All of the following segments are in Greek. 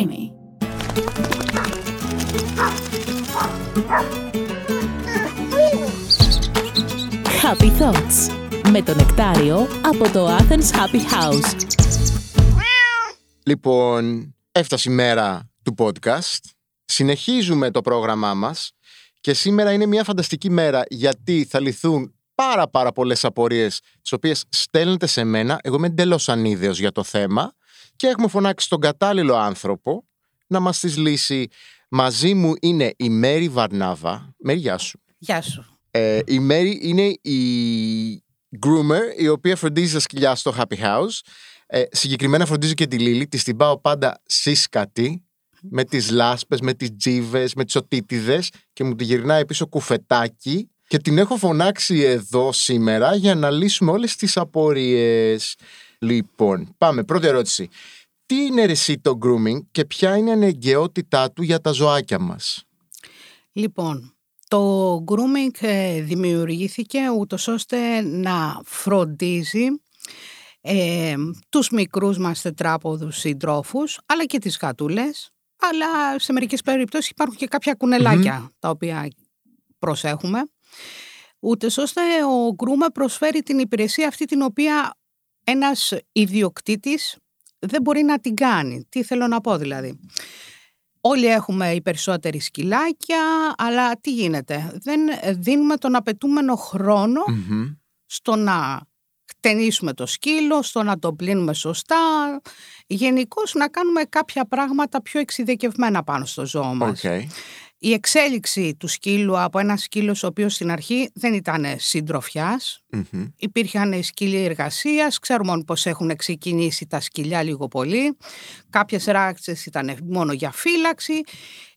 creamy. Happy Thoughts με το νεκτάριο από το Athens Happy House. Λοιπόν, έφτασε η μέρα του podcast. Συνεχίζουμε το πρόγραμμά μας και σήμερα είναι μια φανταστική μέρα γιατί θα λυθούν πάρα πάρα πολλές απορίες τις οποίες στέλνετε σε μένα. Εγώ είμαι εντελώς ανίδεος για το θέμα και έχουμε φωνάξει τον κατάλληλο άνθρωπο να μας τις λύσει. Μαζί μου είναι η Μέρη Βαρνάβα. Μέρη, γεια σου. Γεια σου. Ε, η Μέρη είναι η groomer η οποία φροντίζει τα σκυλιά στο Happy House. Ε, συγκεκριμένα φροντίζει και τη Λίλη. Της την πάω πάντα σύσκατη με τις λάσπες, με τις τζίβες, με τις οτίτιδες και μου τη γυρνάει πίσω κουφετάκι και την έχω φωνάξει εδώ σήμερα για να λύσουμε όλες τις απορίες. Λοιπόν, πάμε. Πρώτη ερώτηση. Τι είναι εσύ το grooming και ποια είναι η ανεγκαιότητά του για τα ζωάκια μας; Λοιπόν, το grooming ε, δημιουργήθηκε ούτως ώστε να φροντίζει ε, τους μικρούς μας τετράποδους συντρόφους, αλλά και τις γατούλες, αλλά σε μερικές περιπτώσεις υπάρχουν και κάποια κουνελάκια τα οποία προσέχουμε. Ούτε ώστε ο γκρούμα προσφέρει την υπηρεσία αυτή την οποία ένας ιδιοκτήτης δεν μπορεί να την κάνει. Τι θέλω να πω δηλαδή. Όλοι έχουμε οι περισσότεροι σκυλάκια, αλλά τι γίνεται. Δεν δίνουμε τον απαιτούμενο χρόνο στο να χτενίσουμε το σκύλο, στο να το πλύνουμε σωστά, γενικώς να κάνουμε κάποια πράγματα πιο εξειδικευμένα πάνω στο ζώο μας. Okay. Η εξέλιξη του σκύλου από ένα σκύλο ο οποίος στην αρχή δεν ήταν συντροφιάς, Μμμ. υπήρχαν σκύλοι εργασίας, ξέρουμε πώς έχουν ξεκινήσει τα σκυλιά λίγο πολύ, κάποιες ράτσες ήταν μόνο για φύλαξη.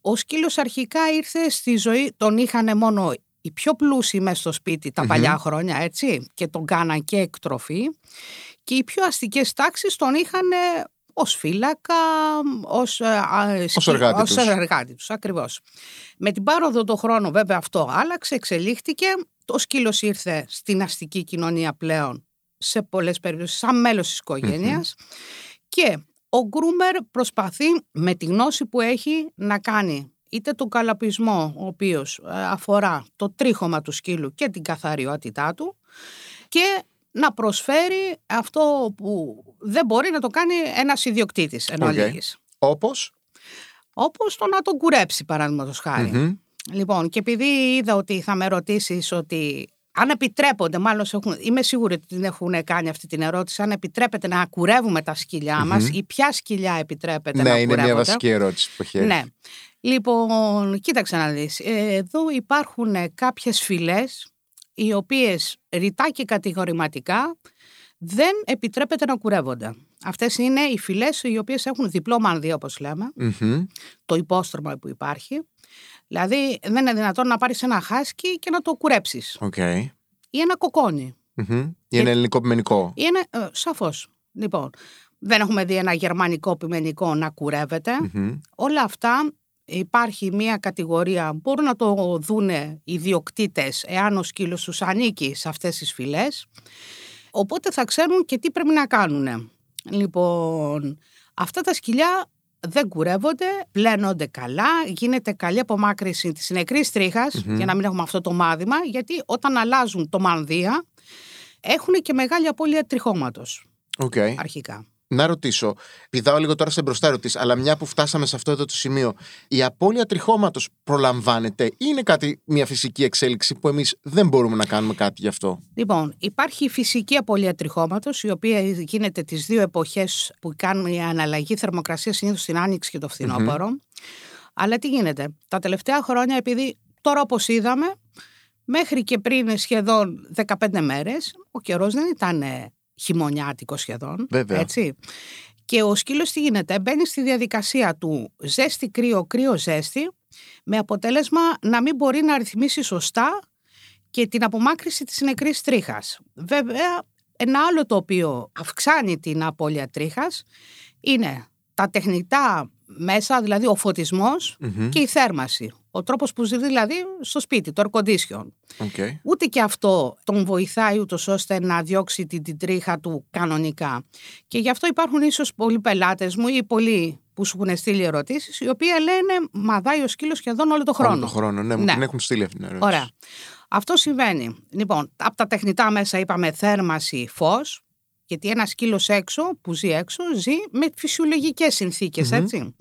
Ο σκύλος αρχικά ήρθε στη ζωή, τον είχαν μόνο οι πιο πλούσιοι μέσα στο σπίτι τα παλιά χρόνια, έτσι, και τον κάναν και εκτροφή. Και οι πιο αστικές τάξεις τον είχαν ως φύλακα, ως, ε, α, σκύ- εργάτη ως τους. εργάτη τους, ακριβώς. Με την πάροδο των χρόνων βέβαια αυτό άλλαξε, εξελίχθηκε. Το σκύλος ήρθε στην αστική κοινωνία πλέον σε πολλές περιπτώσεις σαν μέλος της οικογενειας και ο γκρούμερ προσπαθεί με τη γνώση που έχει να κάνει είτε τον καλαπισμό ο οποίος ε, αφορά το τρίχωμα του σκύλου και την καθαριότητά του και να προσφέρει αυτό που δεν μπορεί να το κάνει ένας ιδιοκτήτης εν Οκ. ολίγης. Όπως; Όπως το να τον κουρέψει παραδείγματος χάρη. Μμμ. Λοιπόν, και επειδή είδα ότι θα με ρωτήσεις ότι αν επιτρέπονται, μάλλον σε έχουν, είμαι σίγουρη ότι την έχουν κάνει αυτή την ερώτηση, αν επιτρέπεται να κουρεύουμε τα σκυλιά μας ή ποια σκυλιά επιτρέπεται να Ναι, είναι μια κουρεύονται. βασική ερώτηση που έχει. έρθει. Ναι. Λοιπόν, κοίταξε να δεις. Ε, Εδώ υπάρχουν ε, κάποιες φυλές οι οποίες ρητά και κατηγορηματικά δεν επιτρέπεται να κουρεύονται. Αυτές είναι οι φυλές οι οποίες έχουν διπλό μανδύα όπως λέμε, Μμμ. το υπόστρωμα που υπάρχει. Δηλαδή δεν είναι δυνατόν να πάρεις ένα χάσκι και να το κουρέψεις. Οκ. Ή ένα κοκόνι. Μμμ. Ή ένα ελληνικό ποιμενικό. Ή ένα, ε, σαφώς. Λοιπόν, δεν έχουμε δει ένα γερμανικό ποιμενικό να κουρεύεται. Μμμ. Όλα αυτά υπάρχει μια κατηγορία, μπορούν να το δούνε οι ιδιοκτήτες εάν ο σκύλος τους ανήκει σε αυτές τις φυλές. Οπότε θα ξέρουν και τι πρέπει να κάνουν. Λοιπόν, αυτά τα σκυλιά δεν κουρεύονται, πλένονται καλά, γίνεται καλή απομάκρυνση της νεκρής τρίχας, για να μην έχουμε αυτό το μάδημα, γιατί όταν αλλάζουν το μανδύα έχουν και μεγάλη απώλεια τριχώματος Οκ. αρχικά. Να ρωτήσω, πηδάω λίγο τώρα σε μπροστά ερωτήσεις, αλλά μια που φτάσαμε σε αυτό εδώ το σημείο, η απώλεια τριχώματος προλαμβάνεται ή είναι κάτι, μια φυσική εξέλιξη που εμείς δεν μπορούμε να κάνουμε κάτι γι' αυτό; Λοιπόν, υπάρχει η φυσική απώλεια τριχώματος, η οποία γίνεται τις δύο εποχές που κάνουν η αναλλαγή θερμοκρασίας συνήθως στην άνοιξη και το φθινόπωρο. Αλλά τι γίνεται, τα τελευταία χρόνια, επειδή τώρα όπως είδαμε, μέχρι και πριν σχεδόν 15 μέρες, ο καιρός δεν ήταν ε, χειμωνιάτικο σχεδόν. Βέβαια. Έτσι. Και ο σκύλος τι γίνεται, μπαίνει στη διαδικασία του ζέστη κρύο, κρύο ζέστη, με αποτέλεσμα να μην μπορεί να ρυθμίσει σωστά και την απομάκρυση της νεκρής τρίχας. Βέβαια, ένα άλλο το οποίο αυξάνει την απώλεια τρίχας είναι τα τεχνητά μέσα, δηλαδή ο φωτισμός Μμμ. και η θέρμαση. Ο τρόπος που ζει δηλαδή στο σπίτι, το air condition. OK. Ούτε και αυτό τον βοηθάει ούτως ώστε να διώξει την, την τρίχα του κανονικά. Και γι' αυτό υπάρχουν ίσως πολλοί πελάτες μου ή πολλοί που σου έχουν στείλει ερωτήσεις, οι οποίοι λένε Μαδάει ο σκύλος σχεδόν όλο το χρόνο. Όλο το χρόνο, ναι, μου Ναι. την έχουν στείλει αυτή την ερώτηση. Ωραία. Αυτό συμβαίνει. Λοιπόν, από τα τεχνητά μέσα είπαμε θέρμαση, φως. Γιατί ένας σκύλος έξω, που ζει έξω, ζει με φυσιολογικές συνθήκες, Μμμ. έτσι.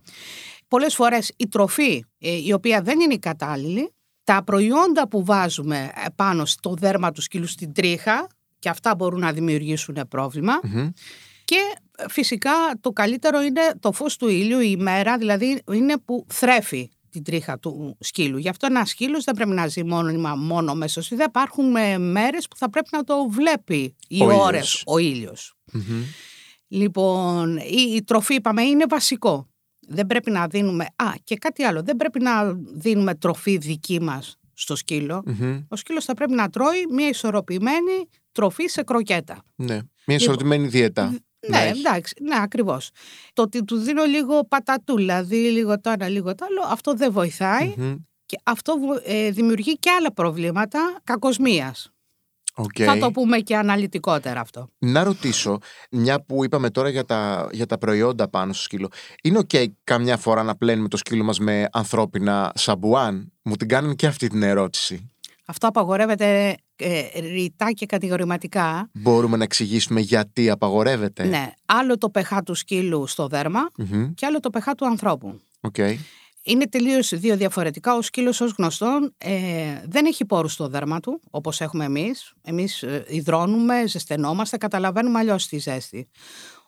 Πολλές φορές η τροφή, ε, η οποία δεν είναι η κατάλληλη, τα προϊόντα που βάζουμε ε, πάνω στο δέρμα του σκύλου στην τρίχα, και αυτά μπορούν να δημιουργήσουν πρόβλημα. Μμμ. Και ε, φυσικά το καλύτερο είναι το φως του ήλιου, η ημέρα, δηλαδή είναι που θρέφει την τρίχα του σκύλου. Γι' αυτό ένας σκύλος δεν πρέπει να ζει μόνιμα μόνο μέσα στο σπίτι. Υπάρχουν ε, μέρες που θα πρέπει να το βλέπει οι Ο ήλιος. ώρες ο ήλιος. Μμμ. Λοιπόν, η, η τροφή είπαμε είναι βασικό. Δεν πρέπει να δίνουμε... Α, και κάτι άλλο. Δεν πρέπει να δίνουμε τροφή δική μας στο σκύλο. Μμμ. Ο σκύλος θα πρέπει να τρώει μια ισορροπημένη τροφή σε κροκέτα. Ναι. Μια ισορροπημένη διέτα. να Ναι, έχεις. εντάξει, ναι, ακριβώς. Το ότι του δίνω λίγο πατατούλα, δει λίγο το ένα, λίγο το άλλο, αυτό δεν βοηθάει Μμμ. και αυτό βο- ε, δημιουργεί και άλλα προβλήματα κακοσμίας. Οκ. Θα το πούμε και αναλυτικότερα αυτό. Να ρωτήσω, μια που είπαμε τώρα για τα, για τα προϊόντα πάνω στο σκύλο, είναι οκ καμιά φορά να πλένουμε το σκύλο μας με ανθρώπινα σαμπουάν; Μου την κάνουν και αυτή την ερώτηση. Αυτό απαγορεύεται ε, ρητά και κατηγορηματικά. Μπορούμε να εξηγήσουμε γιατί απαγορεύεται; Ναι, άλλο το pH του σκύλου στο δέρμα Μμμ. και άλλο το pH του ανθρώπου. Οκ. Είναι τελείως δύο διαφορετικά. Ο σκύλος ως γνωστόν ε, δεν έχει πόρους στο δέρμα του, όπως έχουμε εμείς. Εμείς ε, ιδρώνουμε, ζεσταινόμαστε, καταλαβαίνουμε αλλιώς τη ζέστη.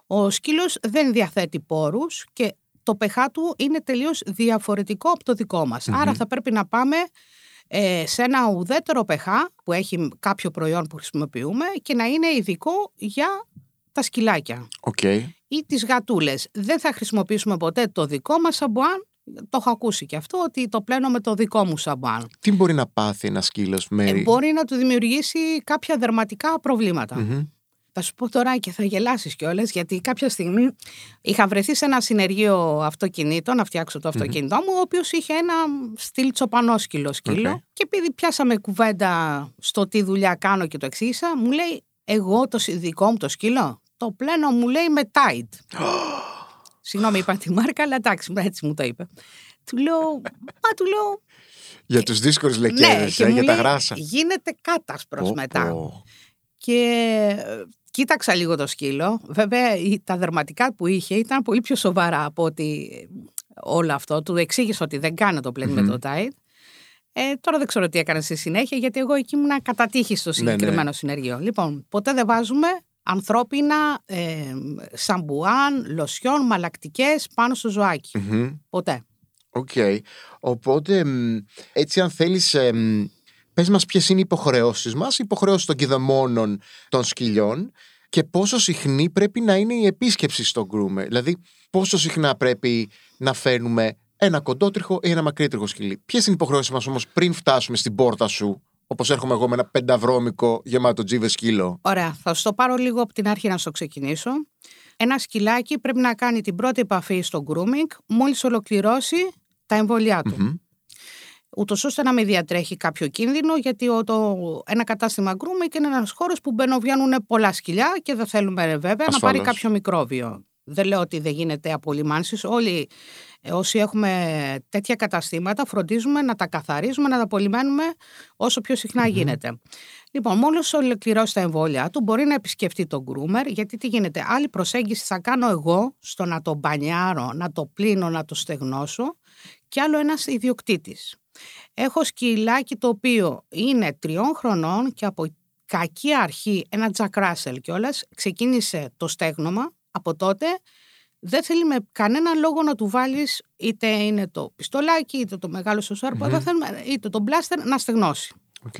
Ο σκύλος δεν διαθέτει πόρους και το pH του είναι τελείως διαφορετικό από το δικό μας. Μμμ. Άρα θα πρέπει να πάμε ε, σε ένα ουδέτερο pH που έχει κάποιο προϊόν που χρησιμοποιούμε και να είναι ειδικό για τα σκυλάκια Οκ. ή τις γατούλες. Δεν θα χρησιμοποιήσουμε ποτέ το δικό μας σαμπουάν. Το έχω ακούσει και αυτό, ότι το πλένω με το δικό μου σαμπουάν. Τι μπορεί να πάθει ένας σκύλος Ε, Μαίρη. μπορεί να του δημιουργήσει κάποια δερματικά προβλήματα. Μμμ. Θα σου πω τώρα και θα γελάσεις κιόλας, γιατί κάποια στιγμή είχα βρεθεί σε ένα συνεργείο αυτοκινήτων να φτιάξω το αυτοκίνητό μου, ο οποίος είχε ένα στυλ τσοπανόσκυλο σκύλο. Οκ. Και επειδή πιάσαμε κουβέντα στο τι δουλειά κάνω και το εξήγησα, μου λέει, Εγώ το σ- δικό μου το σκύλο, το πλένω μου λέει με Tide. Συγγνώμη, είπα τη μάρκα, αλλά εντάξει, έτσι μου το είπε. Του λέω, Μα του λέω, Για τους δύσκολους ναι, λεκέδες, και ε, μου για τα λέει, γράσα. γίνεται κάτασπρος Πω, μετά. πω. Και ε, κοίταξα λίγο το σκύλο. Βέβαια, η- τα δερματικά που είχε ήταν πολύ πιο σοβαρά από ότι ε, όλο αυτό. Του εξήγησα ότι δεν κάνει το πλένει με το Tide. Ε, τώρα δεν ξέρω τι έκανε στη συνέχεια, γιατί εγώ εκεί ήμουν κατά τύχη στο Ναι, ναι. συγκεκριμένο συνεργείο. Λοιπόν, ποτέ δεν βάζουμε ανθρώπινα ε, σαμπουάν, λοσιόν, μαλακτικές πάνω στο ζωάκι. Μμμ. Ποτέ. Οκ. Οπότε, μ, έτσι αν θέλεις, ε, μ, πες μας ποιες είναι οι υποχρεώσεις μας, οι υποχρεώσεις των κηδεμόνων των σκυλιών και πόσο συχνή πρέπει να είναι η επίσκεψη στο groomer. Δηλαδή, πόσο συχνά πρέπει να φέρνουμε ένα κοντότριχο ή ένα μακρύτριχο σκυλί. Ποιες είναι οι υποχρεώσεις μας όμως πριν φτάσουμε στην πόρτα σου, όπως έρχομαι εγώ με ένα πενταβρώμικο γεμάτο τζίβες σκύλο. Ωραία, θα σου το πάρω λίγο από την αρχή να σου το ξεκινήσω. Ένα σκυλάκι πρέπει να κάνει την πρώτη επαφή στο grooming μόλις ολοκληρώσει τα εμβόλια του. Μμμ. Ούτως ώστε να μην διατρέχει κάποιο κίνδυνο, γιατί ο, το, ένα κατάστημα grooming είναι ένας χώρος που μπαινοβγαίνουν πολλά σκυλιά και δεν θέλουμε βέβαια να πάρει Ασφαλώς. κάποιο μικρόβιο. Δεν λέω ότι δεν γίνεται απολυμάνσεις. Όλοι ε, όσοι έχουμε τέτοια καταστήματα φροντίζουμε να τα καθαρίζουμε, να τα απολυμμένουμε όσο πιο συχνά γίνεται. Λοιπόν, μόλις ολοκληρώσει τα εμβόλια του, μπορεί να επισκεφτεί τον groomer, γιατί τι γίνεται. Άλλη προσέγγιση θα κάνω εγώ στο να το μπανιάρω, να το πλύνω, να το στεγνώσω, και άλλο ένας ιδιοκτήτης. Έχω σκυλάκι το οποίο είναι τριών χρονών και από κακή αρχή, ένα Jack Russell κιόλας, ξεκίνησε το στέγνομα. Από τότε δεν θέλει με κανένα λόγο να του βάλεις είτε είναι το πιστολάκι, είτε το μεγάλο σου σάρπο, δεν θέλουμε, είτε το μπλάστερ να στεγνώσει. Οκ.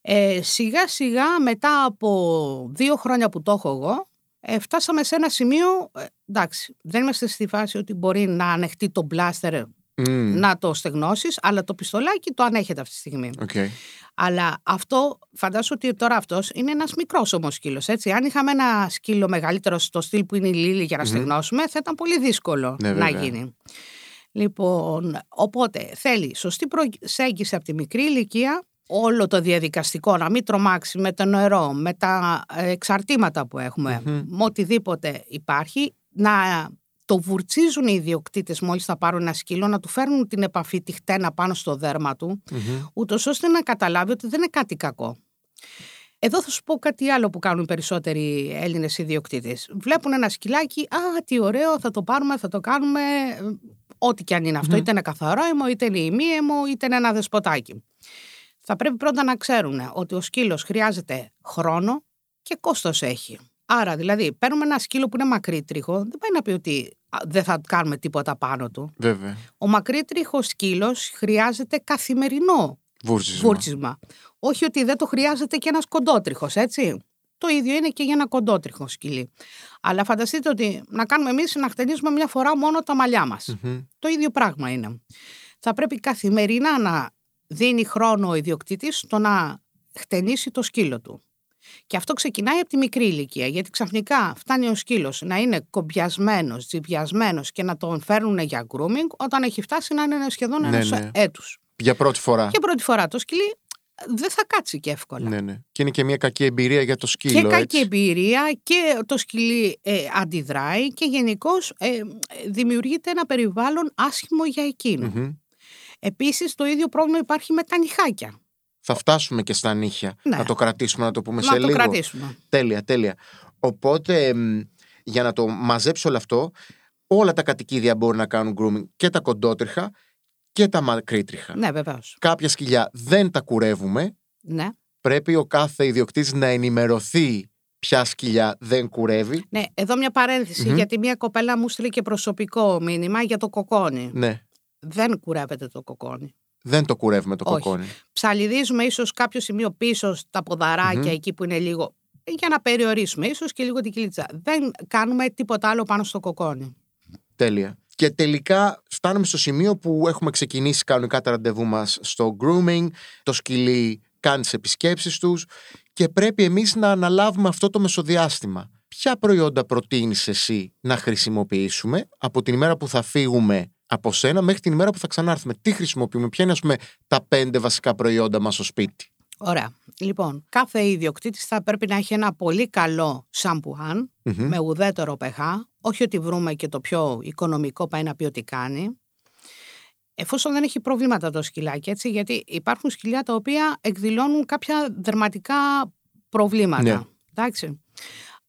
Ε, σιγά σιγά μετά από δύο χρόνια που το έχω εγώ, ε, φτάσαμε σε ένα σημείο, ε, εντάξει, δεν είμαστε στη φάση ότι μπορεί να ανεχτεί το blaster Μμ. να το στεγνώσεις, αλλά το πιστολάκι το ανέχεται αυτή τη στιγμή. Οκ. Αλλά αυτό, φαντάσου ότι τώρα αυτός είναι ένας μικρός όμως σκύλος, έτσι. Αν είχαμε ένα σκύλο μεγαλύτερο στο στυλ που είναι η Λίλη για να στεγνώσουμε, θα ήταν πολύ δύσκολο Ναι, να βέβαια. γίνει. Λοιπόν, οπότε θέλει σωστή προσέγγιση από τη μικρή ηλικία, όλο το διαδικαστικό, να μην τρομάξει με το νερό, με τα ε, εξαρτήματα που έχουμε, Μμμ. με οτιδήποτε υπάρχει, να το βουρτσίζουν οι ιδιοκτήτες μόλις θα πάρουν ένα σκύλο να του φέρνουν την επαφή τη χτένα πάνω στο δέρμα του Μμμ. ούτως ώστε να καταλάβει ότι δεν είναι κάτι κακό. Εδώ θα σου πω κάτι άλλο που κάνουν οι περισσότεροι Έλληνες ιδιοκτήτες. Βλέπουν ένα σκυλάκι, Α, τι ωραίο, θα το πάρουμε, θα το κάνουμε. ε, Ό,τι και αν είναι αυτό, είτε είναι καθαρόιμο, είτε είναι ημίαιμο, είτε είναι ένα δεσποτάκι. Θα πρέπει πρώτα να ξέρουν ότι ο σκύλος χρειάζεται χρόνο και κόστος έχει. Άρα, δηλαδή, παίρνουμε ένα σκύλο που είναι μακρύτριχο, δεν πάει να πει ότι α, δεν θα κάνουμε τίποτα πάνω του. Βέβαια. Ο μακρύτριχος σκύλος χρειάζεται καθημερινό Βούρτσισμα. βούρτσισμα. Όχι ότι δεν το χρειάζεται και ένας κοντότριχος, έτσι. Το ίδιο είναι και για ένα κοντότριχο σκυλί. Αλλά φανταστείτε ότι να κάνουμε εμείς να χτενίζουμε μια φορά μόνο τα μαλλιά μας. Μμμ. Το ίδιο πράγμα είναι. Θα πρέπει καθημερινά να δίνει χρόνο ο ιδιοκτήτης στο να χτενίσει το σκύλο του. Και αυτό ξεκινάει από τη μικρή ηλικία, γιατί ξαφνικά φτάνει ο σκύλος να είναι κομπιασμένος, τζιπιασμένος και να τον φέρνουν για grooming όταν έχει φτάσει να είναι σχεδόν Ναι, ένας ναι. έτους. Για πρώτη φορά. Και πρώτη φορά το σκυλί δεν θα κάτσει και εύκολα. Ναι, ναι. Και είναι και μια κακή εμπειρία για το σκύλο. και κακή έτσι. εμπειρία και το σκυλί ε, αντιδράει και γενικώς δημιουργείται ένα περιβάλλον άσχημο για εκείνο. Μμμ. Επίσης το ίδιο πρόβλημα υπάρχει με τα νυχάκια. Θα φτάσουμε και στα νύχια. Ναι. Να το κρατήσουμε, να το πούμε να σε το λίγο. κρατήσουμε. Τέλεια, τέλεια. Οπότε, εμ, για να το μαζέψω όλο αυτό, όλα τα κατοικίδια μπορούν να κάνουν grooming και τα κοντότριχα και τα μακρύτριχα. Ναι, βεβαίως. Κάποια σκυλιά δεν τα κουρεύουμε. Ναι. Πρέπει ο κάθε ιδιοκτήτης να ενημερωθεί ποια σκυλιά δεν κουρεύει. ναι, εδώ μια παρένθεση, Μμμ. γιατί μια κοπέλα μου στείλει και προσωπικό μήνυμα για το κοκόνι. Ναι, Δεν κουρεύεται το κοκόνι. Δεν το κουρεύουμε το Όχι. κοκόνι. Ψαλιδίζουμε ίσως κάποιο σημείο πίσω στα ποδαράκια Μμμ. εκεί που είναι λίγο για να περιορίσουμε ίσως και λίγο την κυλίτσα. Δεν κάνουμε τίποτα άλλο πάνω στο κοκόνι. Τέλεια. Και τελικά φτάνουμε στο σημείο που έχουμε ξεκινήσει κανονικά τα ραντεβού μας στο grooming, το σκυλί κάνει τις επισκέψεις τους και πρέπει εμείς να αναλάβουμε αυτό το μεσοδιάστημα. Ποια προϊόντα προτείνεις εσύ να χρησιμοποιήσουμε από την ημέρα που θα φύγουμε από σένα μέχρι την ημέρα που θα ξανάρθουμε. Τι χρησιμοποιούμε, ποια είναι ας πούμε, τα πέντε βασικά προϊόντα μας στο σπίτι. Ωραία. Λοιπόν, κάθε ιδιοκτήτης θα πρέπει να έχει ένα πολύ καλό σαμπουάν Μμμ. με ουδέτερο pH. Όχι ότι βρούμε και το πιο οικονομικό πάει να πει ότι κάνει. Εφόσον δεν έχει προβλήματα το σκυλάκι, έτσι, γιατί υπάρχουν σκυλιά τα οποία εκδηλώνουν κάποια δερματικά προβλήματα. Ναι. Εντάξει.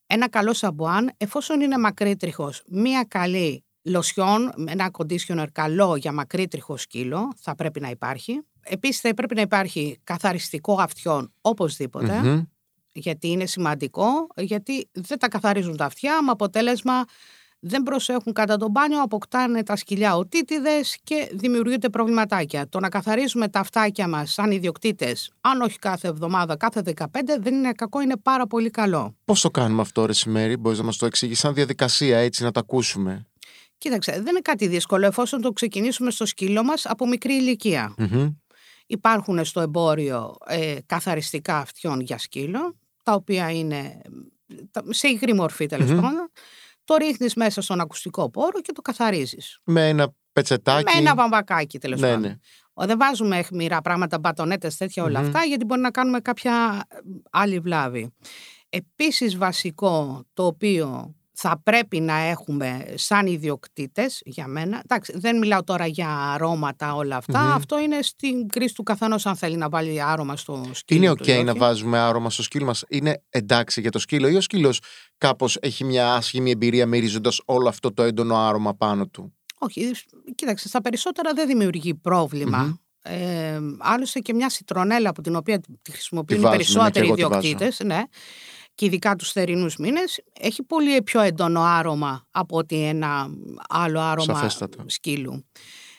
Ένα καλό σαμπουάν, εφόσον είναι μακρύτριχος, μία καλή λοσιόν, ένα conditioner καλό για μακρύτριχο σκύλο, θα πρέπει να υπάρχει. Επίσης θα πρέπει να υπάρχει καθαριστικό αυτιών οπωσδήποτε, Μμμ. γιατί είναι σημαντικό, γιατί δεν τα καθαρίζουν τα αυτιά, με αποτέλεσμα δεν προσέχουν κατά τον μπάνιο, αποκτάνε τα σκυλιά οτίτιδες και δημιουργούνται προβληματάκια. Το να καθαρίζουμε τα αυτάκια μας σαν ιδιοκτήτες, αν όχι κάθε εβδομάδα, κάθε 15, δεν είναι κακό, είναι πάρα πολύ καλό. Πώς το κάνουμε αυτό ρε Σημέρη, μπορείς να μας το εξηγήσεις σαν διαδικασία έτσι να το ακούσουμε; Κοίταξε, δεν είναι κάτι δύσκολο εφόσον το ξεκινήσουμε στο σκύλο μας από μικρή ηλικία. Μμμ. Υπάρχουν στο εμπόριο ε, καθαριστικά αυτιών για σκύλο, τα οποία είναι τα- σε υγρή μορφή τέλος Μμμ. πάντων. Το ρίχνεις μέσα στον ακουστικό πόρο και το καθαρίζεις. Με ένα πετσετάκι. Με ένα βαμβακάκι τέλος Ναι, πάντων. ναι. Ο, Δεν βάζουμε αιχμηρά πράγματα, μπατονέτες, τέτοια όλα Μμμ. αυτά, γιατί μπορεί να κάνουμε κάποια ε, άλλη βλάβη. Επίσης βασικό, το οποίο θα πρέπει να έχουμε σαν ιδιοκτήτες, για μένα, εντάξει, δεν μιλάω τώρα για αρώματα όλα αυτά, Μμμ. αυτό είναι στην κρίση του καθενός αν θέλει να βάλει άρωμα στο σκύλο Είναι του ok ή να όχι. βάζουμε άρωμα στο σκύλο μας; Είναι εντάξει για το σκύλο ή ο σκύλος κάπως έχει μια άσχημη εμπειρία μυρίζοντας όλο αυτό το έντονο άρωμα πάνω του; Όχι, κοίταξε, στα περισσότερα δεν δημιουργεί πρόβλημα. Μμμ. Ε, άλλωστε και μια σιτρονέλα από την οποία τη χρησιμοποιούν οι βάζουμε, ναι, περισσότεροι και εγώ τη βάζω. ιδιοκτήτες, ναι, και ειδικά τους θερινούς μήνες, έχει πολύ πιο έντονο άρωμα από ότι ένα άλλο άρωμα Σαφέστατα. σκύλου.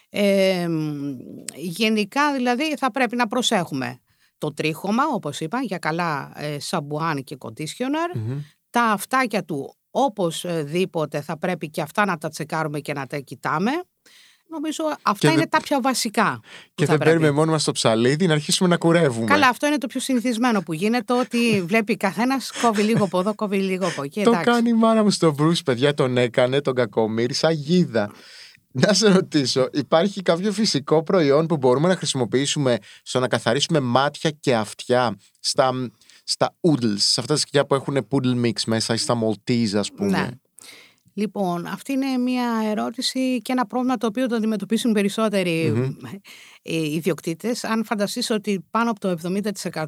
Ε, μ, γενικά δηλαδή θα πρέπει να προσέχουμε το τρίχωμα, όπως είπα, για καλά ε, σαμπουάν και conditioner, Μμμ. τα αυτάκια του οπωσδήποτε θα πρέπει και αυτά να τα τσεκάρουμε και να τα κοιτάμε. Νομίζω αυτά Και είναι δεν- τα πιο βασικά. που Και θα δεν πρέπει. παίρνουμε μόνοι μας το ψαλίδι να αρχίσουμε να κουρεύουμε. Καλά, αυτό είναι το πιο συνηθισμένο που γίνεται, ότι βλέπει καθένας κόβει λίγο από εδώ, κόβει λίγο από εκεί. Το εντάξει. κάνει η μάνα μου στο Bruce, παιδιά, τον έκανε, τον κακομύρι, σαν γίδα. Να σε ρωτήσω, υπάρχει κάποιο φυσικό προϊόν που μπορούμε να χρησιμοποιήσουμε στο να καθαρίσουμε μάτια και αυτιά στα, στα oodles, σε αυτά τα σκυλιά που έχουν poodle mix μέσα ή στα Maltese, ας πούμε; Ναι. Λοιπόν, αυτή είναι μια ερώτηση και ένα πρόβλημα το οποίο το αντιμετωπίσουν περισσότεροι mm-hmm. ιδιοκτήτες. Αν φανταστείς ότι πάνω από το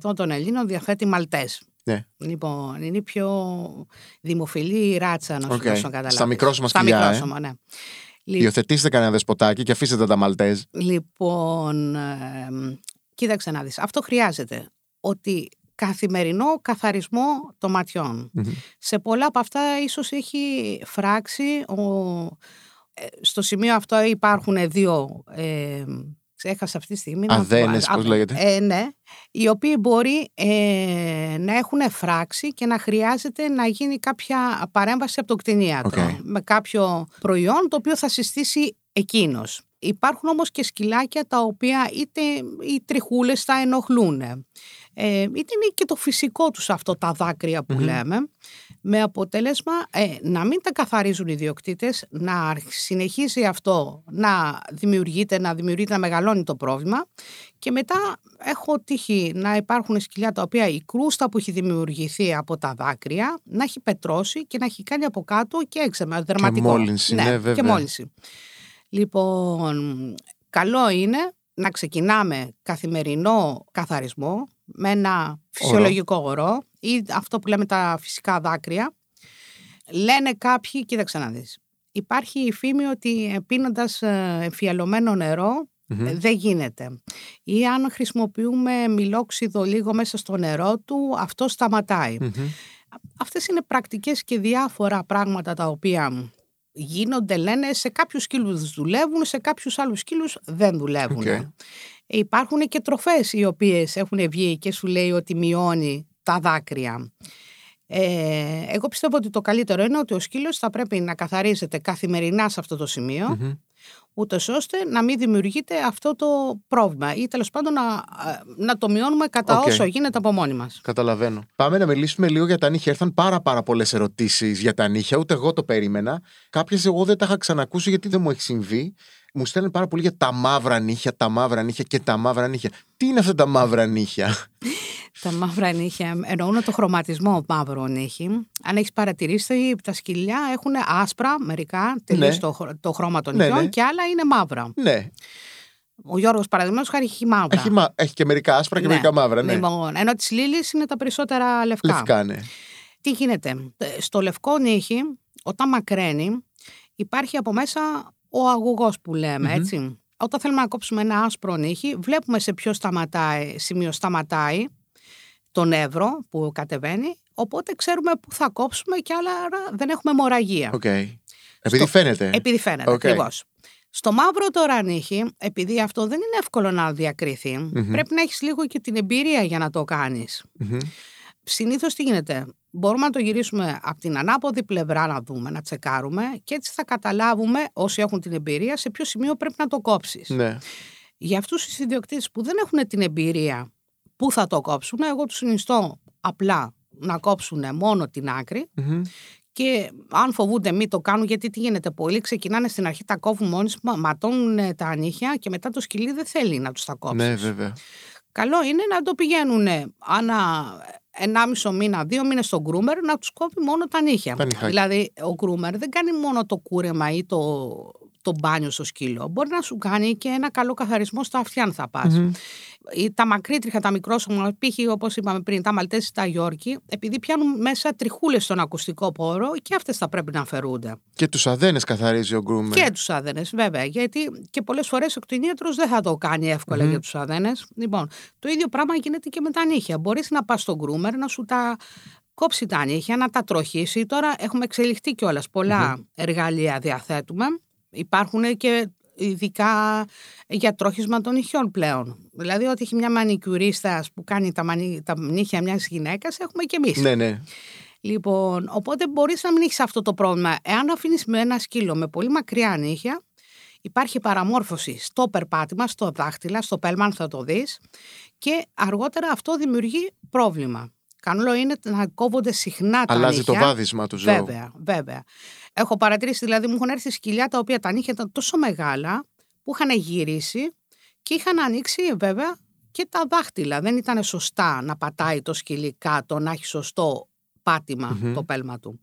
70% των Ελλήνων διαθέτει Μαλτές. Ναι. Λοιπόν, είναι η πιο δημοφιλή ράτσα, να σου Okay. δώσω να καταλάβεις. Στα μικρόσωμα Στα σκυλιά, ε. μικρόσωμα, ναι. Λι- Υιοθετήστε κανένα δεσποτάκι και αφήστε τα μαλτέζ. Λοιπόν, εμ, κοίταξε να δεις. Αυτό χρειάζεται. Ότι καθημερινό καθαρισμό των ματιών. Μμμ. Σε πολλά από αυτά ίσως έχει φράξει. Ο, ε, στο σημείο αυτό υπάρχουν δύο... Ε, ξέχασα αυτή τη στιγμή. να το πω. Αδένες, Α, πώς λέγεται; Ε, ναι, οι οποίοι μπορεί ε, να έχουν φράξει και να χρειάζεται να γίνει κάποια παρέμβαση από τον κτηνίατρο Οκ. με κάποιο προϊόν το οποίο θα συστήσει εκείνος. Υπάρχουν όμως και σκυλάκια τα οποία είτε οι τριχούλες τα ενοχλούν ε, είτε είναι και το φυσικό τους αυτό τα δάκρυα που Μμμ. λέμε με αποτέλεσμα ε, να μην τα καθαρίζουν οι ιδιοκτήτες να αρχ- συνεχίζει αυτό να δημιουργείται, να δημιουργείται, να μεγαλώνει το πρόβλημα και μετά έχω τύχει να υπάρχουν σκυλιά τα οποία η κρούστα που έχει δημιουργηθεί από τα δάκρυα να έχει πετρώσει και να έχει κάνει από κάτω και έξεμα δερματικό. μόλυνση, ναι, βέβαια. Και μόλυνση. Λοιπόν, καλό είναι να ξεκινάμε καθημερινό καθαρισμό με ένα φυσιολογικό ορό ή αυτό που λέμε τα φυσικά δάκρυα. Λένε κάποιοι, κοίταξε να δεις, υπάρχει η φήμη ότι ε, πίνοντας ε, εμφιαλωμένο νερό Μμμ. ε, δεν γίνεται. Ή αν χρησιμοποιούμε μηλόξιδο λίγο μέσα στο νερό του, αυτό σταματάει. Μμμ. Αυτές είναι πρακτικές και διάφορα πράγματα τα οποία γίνονται, λένε, σε κάποιους σκύλους δουλεύουν, σε κάποιους άλλους σκύλους δεν δουλεύουν. Οκ. Υπάρχουν και τροφές οι οποίες έχουν βγει και σου λέει ότι μειώνει τα δάκρυα. Ε, εγώ πιστεύω ότι το καλύτερο είναι ότι ο σκύλος θα πρέπει να καθαρίζεται καθημερινά σε αυτό το σημείο, Μμμ. ούτως ώστε να μην δημιουργείται αυτό το πρόβλημα ή τέλος πάντων να, ε, να το μειώνουμε κατά Οκ. όσο γίνεται από μόνοι μας. Καταλαβαίνω. Πάμε να μιλήσουμε λίγο για τα νύχια. Ήρθαν πάρα, πάρα πολλές ερωτήσεις για τα νύχια. Ούτε εγώ το περίμενα. Κάποιες εγώ δεν τα είχα ξανακούσει γιατί δεν μου έχει συμβεί. Μου στέλνουν πάρα πολύ για τα μαύρα νύχια, τα μαύρα νύχια και τα μαύρα νύχια. Τι είναι αυτά τα μαύρα νύχια; Τα μαύρα νύχια εννοούν το χρωματισμό μαύρο νύχι. Αν έχεις παρατηρήσει, τα σκυλιά έχουν άσπρα μερικά, τελείως Ναι. το, χρο- το χρώμα των Ναι, νυχιών ναι. και άλλα είναι μαύρα. ναι. Ο Γιώργος παραδείγματος χάρη έχει μαύρα. Έχει, μα... έχει και μερικά άσπρα και μερικά μαύρα. Ναι. Λοιπόν, ενώ της Λίλης είναι τα περισσότερα λευκά. Λευκά, ναι. Τι γίνεται; Ε, Στο λευκό νύχι, όταν μακραίνει, υπάρχει από μέσα ο αγωγός που λέμε, Μμμ. έτσι. Όταν θέλουμε να κόψουμε ένα άσπρο νύχι, βλέπουμε σε ποιο σταματάει, σημείο σταματάει το νεύρο που κατεβαίνει, οπότε ξέρουμε πού θα κόψουμε και άρα δεν έχουμε μοραγία. Οκ. Επειδή φαίνεται. Επειδή φαίνεται, Οκ. ακριβώς. Στο μαύρο τώρα νύχι, επειδή αυτό δεν είναι εύκολο να διακριθεί, Μμμ. πρέπει να έχεις λίγο και την εμπειρία για να το κάνεις. Μμμ. Συνήθως τι γίνεται; Μπορούμε να το γυρίσουμε από την ανάποδη πλευρά να δούμε, να τσεκάρουμε και έτσι θα καταλάβουμε όσοι έχουν την εμπειρία σε ποιο σημείο πρέπει να το κόψεις. Ναι. Για αυτούς τους ιδιοκτήτες που δεν έχουν την εμπειρία πού θα το κόψουν, εγώ τους συνιστώ απλά να κόψουν μόνο την άκρη Μμμ. και αν φοβούνται μη το κάνουν γιατί τι γίνεται πολλοί ξεκινάνε στην αρχή τα κόβουν μόνοι τους, μα- ματώνουν ε, τα νύχια και μετά το σκυλί δεν θέλει να τους τα κόψεις. Ναι, βέβαια. Καλό είναι να το πηγαίνουν ανά ενάμισο μήνα, δύο μήνες στον γκρούμερ να τους κόβει μόνο τα νύχια. Τα νυχάκια. δηλαδή ο γκρούμερ δεν κάνει μόνο το κούρεμα ή το, το μπάνιο στο σκύλο. Μπορεί να σου κάνει και ένα καλό καθαρισμό στα αυτιά αν θα πας. Μμμ. Ή τα μακρύτριχα, τα μικρόσωμα, π.χ. όπως είπαμε πριν, τα Μαλτέζι, τα Γιόρκι, επειδή πιάνουν μέσα τριχούλες στον ακουστικό πόρο και αυτές θα πρέπει να αφαιρούνται. Και τους αδένες καθαρίζει ο γκρούμερ. Και τους άδενε, βέβαια. Γιατί και πολλές φορές ο κτηνίατρος δεν θα το κάνει εύκολα Μμμ. για τους άδενε. Λοιπόν, το ίδιο πράγμα γίνεται και με τα νύχια. Μπορείς να πας στον γκρούμερ να σου τα κόψει τα νύχια, να τα τροχίσει. Τώρα έχουμε εξελιχθεί κιόλας. Πολλά εργαλεία διαθέτουμε. Υπάρχουν και ειδικά για τρόχισμα των νυχιών πλέον. Δηλαδή, ότι έχει μια μανικιουρίστα που κάνει τα, μανι... τα νύχια μιας γυναίκας, έχουμε κι εμείς. Ναι, ναι. Λοιπόν, οπότε μπορείς να μην έχεις αυτό το πρόβλημα. Εάν αφήνεις με ένα σκύλο με πολύ μακριά νύχια, υπάρχει παραμόρφωση στο περπάτημα, στο δάχτυλα, στο πέλμαν θα το δεις και αργότερα αυτό δημιουργεί πρόβλημα. Καλό είναι να κόβονται συχνά τα Αλλάζει νύχια. το βάδισμα του ζώου. Βέβαια, βέβαια. Έχω παρατηρήσει, δηλαδή, μου έχουν έρθει σκυλιά τα οποία τα νύχια ήταν τόσο μεγάλα που είχαν γυρίσει και είχαν ανοίξει, βέβαια, και τα δάχτυλα. Δεν ήταν σωστά να πατάει το σκυλί κάτω, να έχει σωστό πάτημα Μμμ. το πέλμα του.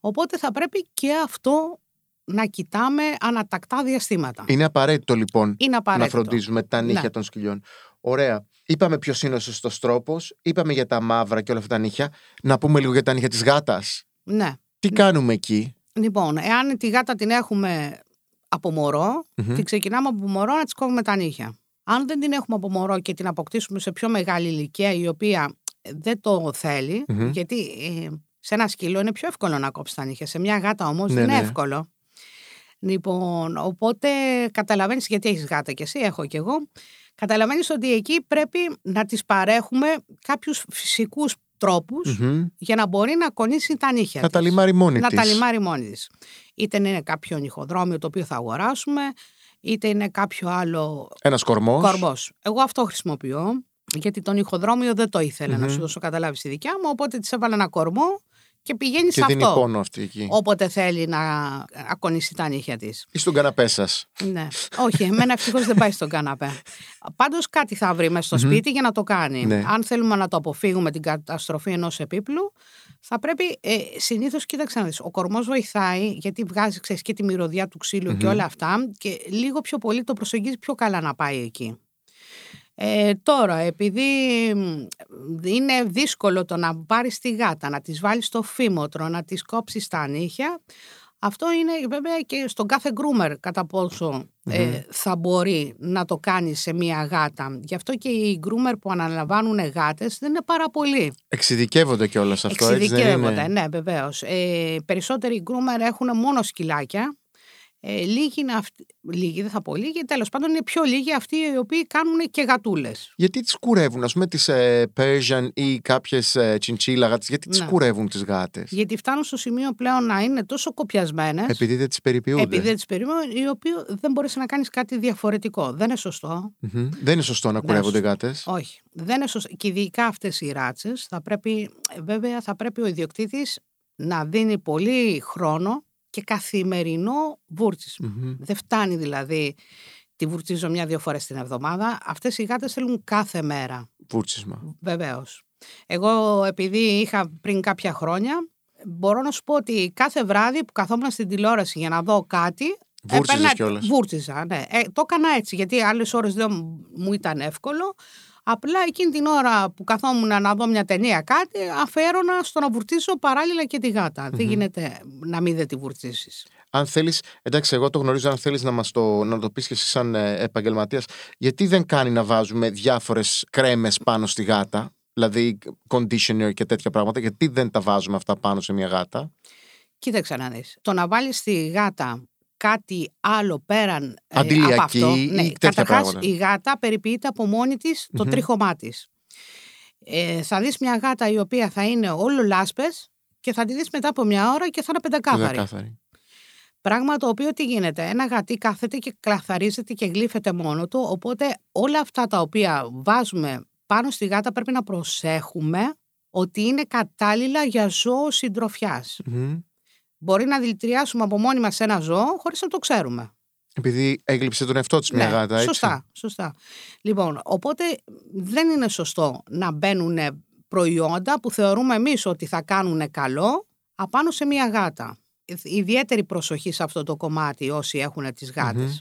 Οπότε θα πρέπει και αυτό να κοιτάμε ανατακτά διαστήματα. Είναι απαραίτητο λοιπόν Είναι να απαραίτητο. φροντίζουμε τα νύχια Ναι. των σκυλιών. Ωραία. Είπαμε ποιος είναι ο σωστός τρόπος. Είπαμε για τα μαύρα και όλα αυτά τα νύχια. Να πούμε λίγο για τα νύχια της γάτας. Ναι. Τι κάνουμε εκεί; Λοιπόν, εάν τη γάτα την έχουμε από μωρό, Μμμ. την ξεκινάμε από μωρό να της κόβουμε τα νύχια. Αν δεν την έχουμε από μωρό και την αποκτήσουμε σε πιο μεγάλη ηλικία η οποία δεν το θέλει, Μμμ. γιατί ε, σε ένα σκύλο είναι πιο εύκολο να κόψεις τα νύχια. Σε μια γάτα όμως Ναι, δεν είναι ναι. εύκολο. Λοιπόν, οπότε καταλαβαίνεις γιατί έχεις γάτα και εσύ, έχω κι εγώ. Καταλαβαίνεις ότι εκεί πρέπει να της παρέχουμε κάποιους φυσικούς τρόπους Μμμ. για να μπορεί να κονίσει τα νύχια Να της. τα λιμάρει μόνη Να της. τα λιμάρει μόνη της. Είτε είναι κάποιο νυχοδρόμιο το οποίο θα αγοράσουμε, είτε είναι κάποιο άλλο Ένας κορμός. κορμός. Εγώ αυτό χρησιμοποιώ, γιατί τον ηχοδρόμιο δεν το ήθελα να Μμμ. σου δώσω καταλάβεις στη δικιά μου, οπότε της έβαλα ένα κορμό και πηγαίνεις Και σε δίνει αυτό. πόνο αυτή εκεί. Όποτε θέλει να ακονίσει τα νύχια της. Ή στον καναπέ σας. Ναι. Όχι, εμένα ευτυχώς δεν πάει στον καναπέ. Πάντως κάτι θα βρει μέσα στο Μμμ. σπίτι για να το κάνει. Ναι. Αν θέλουμε να το αποφύγουμε την καταστροφή ενός επίπλου, θα πρέπει. Ε, Συνήθως, κοίταξε να δεις. Ο κορμός βοηθάει γιατί βγάζει ξέρεις, και τη μυρωδιά του ξύλου και Μμμ. όλα αυτά και λίγο πιο πολύ το προσεγγίζει πιο καλά να πάει εκεί. Ε, τώρα, επειδή μ, είναι δύσκολο το να πάρεις τη γάτα, να της βάλεις το φήμοτρο, να της κόψεις τα νύχια, αυτό είναι βέβαια και στον κάθε γκρούμερ κατά πόσο ε, Μμμ. θα μπορεί να το κάνει σε μία γάτα. Γι' αυτό και οι γκρούμερ που αναλαμβάνουν γάτες δεν είναι πάρα πολλοί. Εξειδικεύονται κιόλας αυτό, έτσι δεν Εξειδικεύονται, είναι. ναι, βεβαίως. Ε, περισσότεροι γκρούμερ έχουν μόνο σκυλάκια. Ε, λίγοι είναι αυτοί, λίγοι δεν θα πω λίγοι, τέλος πάντων είναι πιο λίγοι αυτοί οι οποίοι κάνουν και γατούλες. Γιατί τις κουρεύουν, ας πούμε, τις ε, Persian ή κάποιες ε, τσιντσίλα γάτες, γιατί τις Ναι. κουρεύουν τις γάτες; Γιατί φτάνουν στο σημείο πλέον να είναι τόσο κοπιασμένες, Επειδή δεν τις περιποιούνται. επειδή δεν τις περιμένουν, οι οποίοι δεν μπορείς να κάνεις κάτι διαφορετικό. Δεν είναι σωστό. Μμμ. Δεν είναι σωστό να είναι κουρεύονται σωστό. γάτες. Όχι. Δεν είναι σωστό. Και ειδικά αυτές οι ράτσες θα πρέπει, βέβαια θα πρέπει ο ιδιοκτήτης να δίνει πολύ χρόνο και καθημερινό βούρτσισμα. Δεν φτάνει δηλαδή τη βουρτσίζω μια-δύο φορές την εβδομάδα. Αυτές οι γάτες θέλουν κάθε μέρα. Βούρτσισμα. Βεβαίως. Εγώ, επειδή είχα πριν κάποια χρόνια, μπορώ να σου πω ότι κάθε βράδυ που καθόμουν στην τηλεόραση για να δω κάτι. Βούρτσιζες έπαιρνα- κιόλας. Βούρτσιζα, ναι. Ε, το έκανα έτσι, γιατί άλλες ώρες δεν μου ήταν εύκολο. Απλά εκείνη την ώρα που καθόμουν να δω μια ταινία κάτι, αφαίρωνα στο να βουρτίσω παράλληλα και τη γάτα. Δεν γίνεται να μην δεν τη βουρτίσεις. Αν θέλεις, εντάξει, εγώ το γνωρίζω, αν θέλεις να μας το, να το πεις και εσύ σαν ε, επαγγελματίας, γιατί δεν κάνει να βάζουμε διάφορες κρέμες πάνω στη γάτα, δηλαδή conditioner και τέτοια πράγματα, γιατί δεν τα βάζουμε αυτά πάνω σε μια γάτα; Κοίταξε να δεις. Το να βάλεις στη γάτα κάτι άλλο πέραν ε, Αντιλιακή από αυτό. ή Ναι, τέτοια καταρχάς, πράγματα. η γάτα περιποιείται από μόνη της το Μμμ. τρίχωμά της. Ε, θα δεις μια γάτα η οποία θα είναι όλο λάσπες και θα τη δεις μετά από μια ώρα και θα είναι πεντακάθαρη. Ξεκάθαρη. Πράγμα το οποίο τι γίνεται. Ένα γατί κάθεται και κλαθαρίζεται και γλύφεται μόνο του. Οπότε όλα αυτά τα οποία βάζουμε πάνω στη γάτα πρέπει να προσέχουμε ότι είναι κατάλληλα για ζώο συντροφιάς. Μμμ. Μπορεί να δηλητηριάσουμε από μόνοι μας ένα ζώο χωρίς να το ξέρουμε. Επειδή έγλειψε τον εαυτό της μια γάτα, έτσι. Ναι, σωστά, σωστά. Λοιπόν, οπότε δεν είναι σωστό να μπαίνουν προϊόντα που θεωρούμε εμείς ότι θα κάνουν καλό απάνω σε μια γάτα. Ιδιαίτερη προσοχή σε αυτό το κομμάτι όσοι έχουν τις γάτες. Μμμ.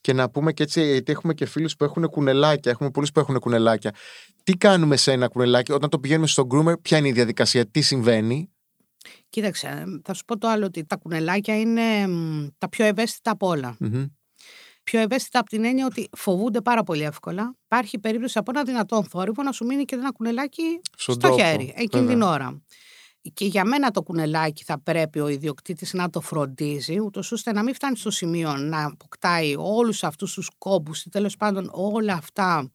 Και να πούμε και έτσι, γιατί έχουμε και φίλους που έχουν κουνελάκια. Έχουμε πολλούς που έχουν κουνελάκια. Τι κάνουμε σε ένα κουνελάκι, όταν το πηγαίνουμε στο groomer, ποια είναι η διαδικασία, τι συμβαίνει; Κοίταξε, θα σου πω το άλλο ότι τα κουνελάκια είναι μ, τα πιο ευαίσθητα από όλα. Μμμ. Πιο ευαίσθητα από την έννοια ότι φοβούνται πάρα πολύ εύκολα. Υπάρχει περίπτωση από ένα δυνατόν θόρυβο να σου μείνει και ένα κουνελάκι Στον στο τόπο, χέρι, εκείνη την βέβαια. ώρα. Και για μένα το κουνελάκι θα πρέπει ο ιδιοκτήτης να το φροντίζει, ούτως ώστε να μην φτάνει στο σημείο να αποκτάει όλους αυτούς τους κόμπους ή τέλος πάντων όλα αυτά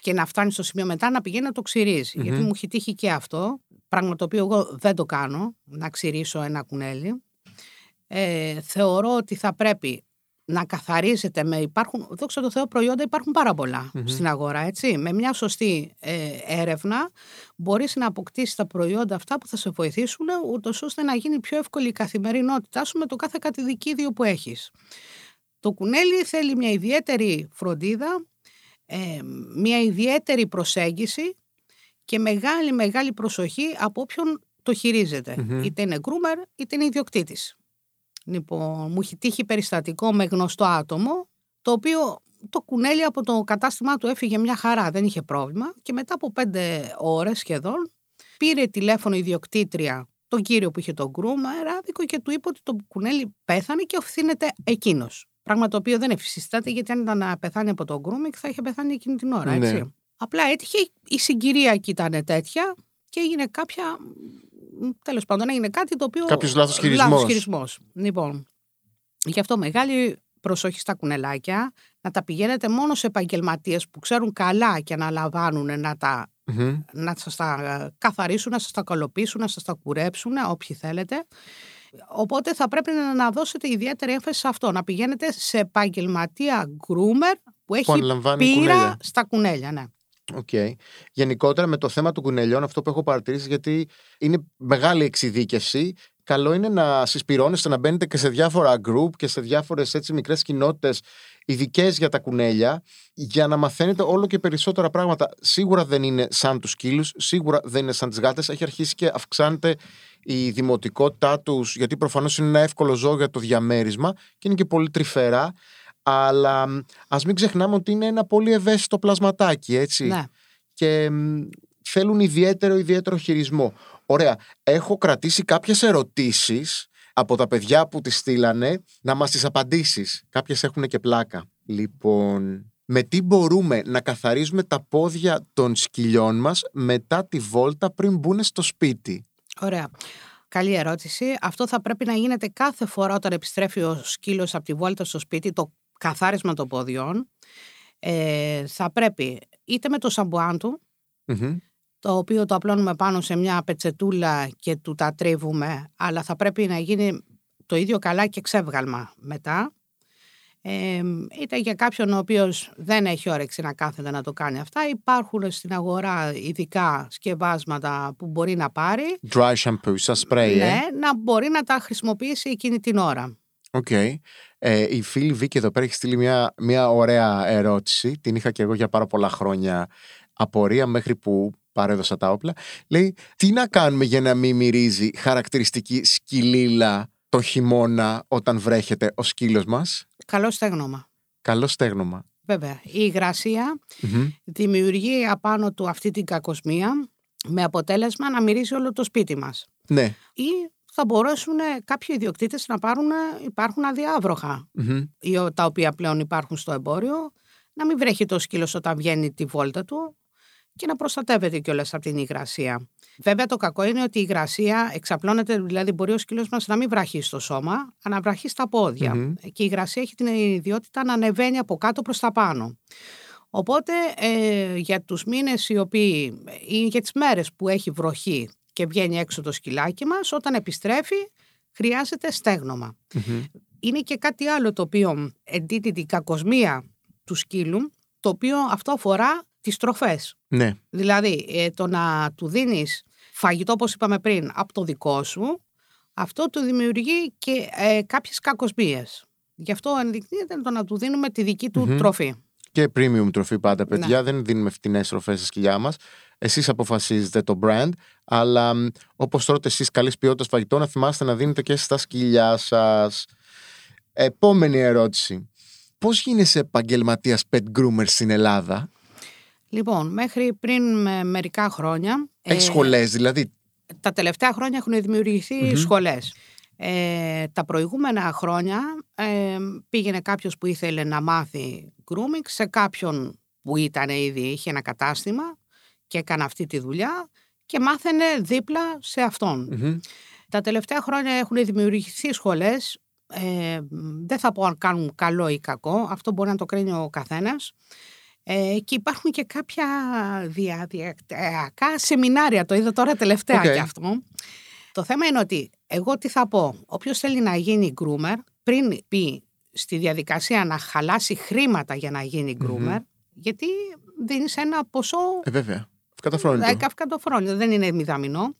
και να φτάνει στο σημείο μετά να πηγαίνει να το ξυριζει Γιατί Μμμ. μου έχει τύχει και αυτό, πράγμα το οποίο εγώ δεν το κάνω, να ξυρίσω ένα κουνέλι. Ε, θεωρώ ότι θα πρέπει να καθαρίζεται με υπάρχουν, δόξα τω Θεώ προϊόντα υπάρχουν πάρα πολλά Μμμ. στην αγορά, έτσι. Με μια σωστή ε, έρευνα μπορείς να αποκτήσεις τα προϊόντα αυτά που θα σε βοηθήσουν ούτως ώστε να γίνει πιο εύκολη η καθημερινότητά σου με το κάθε κατηδικίδιο που έχεις. Το κουνέλι θέλει μια ιδιαίτερη φροντίδα, ε, μια ιδιαίτερη προσέγγιση και μεγάλη μεγάλη προσοχή από όποιον το χειριζεται Είτε είναι groomer, είτε είναι ιδιοκτήτης. Λοιπόν, μου έχει τύχει περιστατικό με γνωστό άτομο, το οποίο το κουνέλι από το κατάστημά του έφυγε μια χαρά, δεν είχε πρόβλημα και μετά από πέντε ώρες σχεδόν πήρε τηλέφωνο η ιδιοκτήτρια τον κύριο που είχε τον groomer άδικο και του είπε ότι το κουνέλι πέθανε και οφθήνεται εκείνος. Πράγμα το οποίο δεν εφησιστάται γιατί αν ήταν να πεθάνει από τον grooming θα είχε πεθάνει εκείνη την ώρα, έτσι. Ναι. Απλά έτυχε η συγκυρία εκεί ήταν τέτοια και έγινε κάποια. Τέλος πάντων, έγινε κάτι το οποίο. Κάποιος λάθος χειρισμός. Λοιπόν, γι' αυτό μεγάλη προσοχή στα κουνελάκια, να τα πηγαίνετε μόνο σε επαγγελματίες που ξέρουν καλά και αναλαμβάνουν να τα να σας τα καθαρίσουν, να σας τα κολοπίσουν, να σας τα κουρέψουν, όποιοι θέλετε. Οπότε θα πρέπει να δώσετε ιδιαίτερη έμφαση σε αυτό, να πηγαίνετε σε επαγγελματία groomer που έχει που πείρα στα κουνέλια. Ναι. Okay. Γενικότερα με το θέμα του κουνελιών, αυτό που έχω παρατηρήσει, γιατί είναι μεγάλη εξειδίκευση, καλό είναι να συσπηρώνεστε, να μπαίνετε και σε διάφορα group και σε διάφορες μικρές κοινότητες ειδικές για τα κουνέλια, για να μαθαίνετε όλο και περισσότερα πράγματα. Σίγουρα δεν είναι σαν τους σκύλους, σίγουρα δεν είναι σαν τις γάτες. Έχει αρχίσει και αυξάνεται η δημοτικότητά τους, γιατί προφανώς είναι ένα εύκολο ζώο για το διαμέρισμα και είναι και πολύ τρυφερά. Αλλά ας μην ξεχνάμε ότι είναι ένα πολύ ευαίσθητο πλασματάκι, έτσι. Ναι. Και θέλουν ιδιαίτερο, ιδιαίτερο χειρισμό. Ωραία. Έχω κρατήσει κάποιες ερωτήσεις από τα παιδιά που τη στείλανε να μας τις απαντήσεις. Κάποιες έχουν και πλάκα. Λοιπόν, με τι μπορούμε να καθαρίζουμε τα πόδια των σκυλιών μας μετά τη βόλτα πριν μπουν στο σπίτι; Ωραία. Καλή ερώτηση. Αυτό θα πρέπει να γίνεται κάθε φορά όταν επιστρέφει ο σκύλος από τη βόλτα στο σπίτι, το καθάρισμα των ποδιών. Ε, θα πρέπει είτε με το σαμπουάν του, το οποίο το απλώνουμε πάνω σε μια πετσετούλα και του τα τρίβουμε, αλλά θα πρέπει να γίνει το ίδιο καλά και ξεύγαλμα μετά. Ε, είτε για κάποιον ο οποίος δεν έχει όρεξη να κάθεται να το κάνει αυτά. Υπάρχουν στην αγορά ειδικά σκευάσματα που μπορεί να πάρει. Dry shampoo, σαν spray, Ναι, να μπορεί να τα χρησιμοποιήσει εκείνη την ώρα. OK. Okay. Ε, η φίλη Βίκη εδώ πέρα έχει στείλει μια, μια ωραία ερώτηση. Την είχα και εγώ για πάρα πολλά χρόνια απορία μέχρι που παρέδωσα τα όπλα. Λέει, τι να κάνουμε για να μην μυρίζει χαρακτηριστική σκυλίλα το χειμώνα όταν βρέχεται ο σκύλος μας; Καλό στέγνομα. Καλό στέγνομα. Βέβαια. Η υγρασία δημιουργεί απάνω του αυτή την κακοσμία με αποτέλεσμα να μυρίζει όλο το σπίτι μας. Ναι. Ή θα μπορέσουν κάποιοι ιδιοκτήτες να πάρουν, υπάρχουν τα οποία πλέον υπάρχουν στο εμπόριο, να μην βρέχει το σκύλος όταν βγαίνει τη βόλτα του, και να προστατεύεται κιόλας από την υγρασία. Βέβαια, το κακό είναι ότι η υγρασία εξαπλώνεται, δηλαδή μπορεί ο σκύλος μας να μην βραχεί στο σώμα, αλλά να βραχεί στα πόδια. Και η υγρασία έχει την ιδιότητα να ανεβαίνει από κάτω προς τα πάνω. Οπότε ε, για τους μήνες οι οποίοι, ή για τις μέρες που έχει βροχή και βγαίνει έξω το σκυλάκι μας, όταν επιστρέφει χρειάζεται Είναι και κάτι άλλο το οποίο εντείται την κακοσμία του σκύλου, το οποίο αυτό αφορά τις τροφές. Ναι. Δηλαδή, ε, το να του δίνεις φαγητό, όπως είπαμε πριν, από το δικό σου, αυτό του δημιουργεί και ε, κάποιες κακοσμίες. Γι' αυτό ενδεικνύεται το να του δίνουμε τη δική του τροφή. Και premium τροφή πάντα, παιδιά. Ναι. Δεν δίνουμε φτηνές τροφές στα σκυλιά μας. Εσείς αποφασίζετε το brand, αλλά όπως τρώτε εσείς καλής ποιότητας φαγητό, να θυμάστε να δίνετε και στα σκυλιά σας. Επόμενη ερώτηση. Πώς γίνεσαι επαγγελματίας pet groomer στην Ελλάδα, Λοιπόν, μέχρι πριν με μερικά χρόνια. Έχεις ε, σχολές, δηλαδή; Τα τελευταία χρόνια έχουν δημιουργηθεί σχολές. Ε, τα προηγούμενα χρόνια ε, πήγαινε κάποιος που ήθελε να μάθει grooming σε κάποιον που ήταν ήδη, είχε ένα κατάστημα και έκανε αυτή τη δουλειά και μάθαινε δίπλα σε αυτον Τα τελευταία χρόνια έχουν δημιουργηθεί σχολές, ε, δεν θα πω αν κάνουν καλό ή κακό, αυτό μπορεί να το κρίνει ο καθένας. Ε, και υπάρχουν και κάποια διαδικτυακά σεμινάρια, το είδα τώρα τελευταία okay. και αυτό. Το θέμα είναι ότι εγώ τι θα πω, όποιος θέλει να γίνει groomer, πριν πει στη διαδικασία να χαλάσει χρήματα για να γίνει groomer, γιατί δίνεις ένα ποσό... Ε, βέβαια. Ευκαταφρόνητο. δεν είναι μηδαμινό.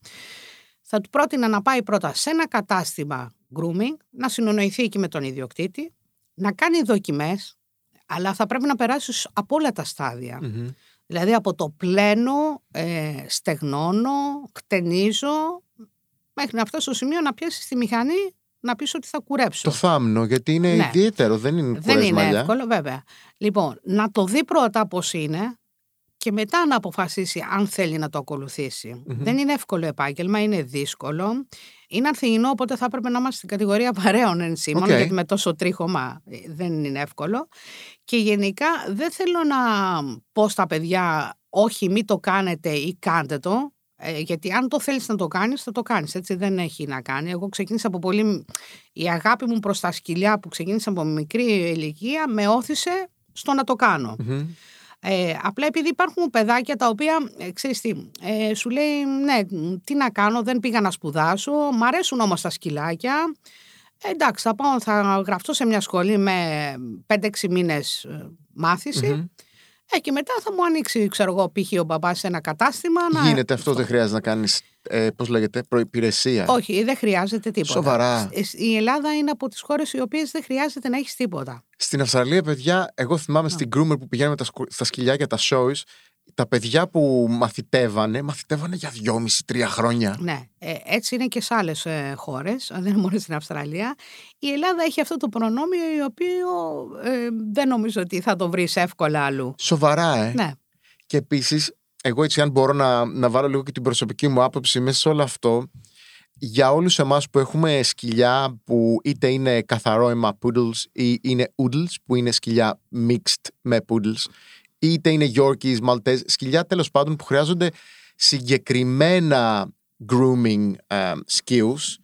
Θα του πρότεινα να πάει πρώτα σε ένα κατάστημα grooming, να συνονοηθεί εκεί με τον ιδιοκτήτη, να κάνει δοκιμές, αλλά θα πρέπει να περάσει από όλα τα σταδια Δηλαδή από το πλένω, ε, στεγνώνω, κτενίζω, μέχρι να φτάσει στο σημείο να πιάσει τη μηχανή να πεις ότι θα κουρέψω. Το θάμνο, γιατί είναι Ναι. ιδιαίτερο, δεν είναι Δεν είναι μαλλιά. εύκολο, βέβαια. Λοιπόν, να το δει πρώτα πώς είναι και μετά να αποφασίσει αν θέλει να το ακολουθήσει. Μμμ. Δεν είναι εύκολο επάγγελμα, είναι δύσκολο. Είναι ανθυγιεινό, οπότε θα έπρεπε να είμαστε στην κατηγορία παρέων ενσύμων, Οκ. γιατί με τόσο τρίχωμα ε, δεν είναι εύκολο. Και γενικά δεν θέλω να πω στα παιδιά, όχι μην το κάνετε ή κάντε το, ε, γιατί αν το θέλεις να το κάνεις, θα το κάνεις, έτσι δεν έχει να κάνει. Εγώ ξεκίνησα από πολύ... Η αγάπη μου προς τα σκυλιά που ξεκίνησα από μικρή ηλικία με όθησε στο να το κάνω. Μμμ. Ε, απλά επειδή υπάρχουν παιδάκια τα οποία, ε, ξέρεις τι, ε, σου λέει ναι, τι να κάνω, δεν πήγα να σπουδάσω, μ' αρέσουν όμως τα σκυλάκια. Ε, εντάξει, θα πάω, θα γραφτώ σε μια σχολή με 5-6 μήνες ε, μάθηση. Μμμ. Ε, και μετά θα μου ανοίξει, ξέρω εγώ, π.χ. ο μπαμπάς σε ένα κατάστημα. να- Γίνεται αυτό, δεν χρειάζεται να κάνεις. Ε, Πώς λέγεται, προπηρεσία. Όχι, δεν χρειάζεται τίποτα. Σοβαρά. Ε, Η Ελλάδα είναι από τις χώρες οι οποίες δεν χρειάζεται να έχεις τίποτα. Στην Αυστραλία, παιδιά, εγώ θυμάμαι στην groomer που πηγαίναμε τα, σκου- στα σκυλιά τα shows, τα παιδιά που μαθητεύανε, μαθητεύανε για δυόμιση-τρία χρόνια. Ναι, ε, έτσι είναι και σε άλλες ε, χώρες, δεν είναι μόνο στην Αυστραλία. Η Ελλάδα έχει αυτό το προνόμιο, το οποίο ε, δεν νομίζω ότι θα το βρεις εύκολα αλλού. Σοβαρά, ε. Ναι, Και επίσης, εγώ έτσι, αν μπορώ να, να βάλω λίγο και την προσωπική μου άποψη μέσα σε όλο αυτό, για όλους εμάς που έχουμε σκυλιά που είτε είναι καθαρό αίμα poodles ή είναι oodles που είναι σκυλιά mixed με poodles είτε είναι Yorkies, Maltese, σκυλιά τέλος πάντων που χρειάζονται συγκεκριμένα grooming ε, skills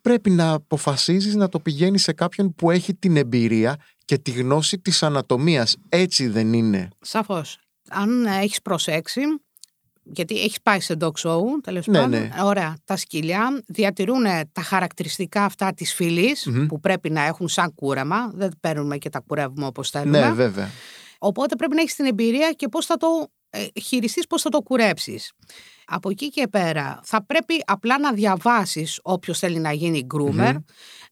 πρέπει να αποφασίζεις να το πηγαίνεις σε κάποιον που έχει την εμπειρία και τη γνώση της ανατομίας. Έτσι δεν είναι. σαφώς. Αν έχεις προσέξει, γιατί έχεις πάει σε dog show, τέλος Ναι, πάντων. ναι. Ωραία. Τα σκυλιά διατηρούν τα χαρακτηριστικά αυτά της φυλη Μμμ. που πρέπει να έχουν σαν κούρεμα. Δεν παίρνουμε και τα κουρεύουμε όπως θέλουμε. Ναι, βέβαια. Οπότε πρέπει να έχεις την εμπειρία και πώς θα το ε, χειριστείς, πώς θα το κουρέψεις. Από εκεί και πέρα θα πρέπει απλά να διαβάσεις όποιος θέλει να γίνει groomer,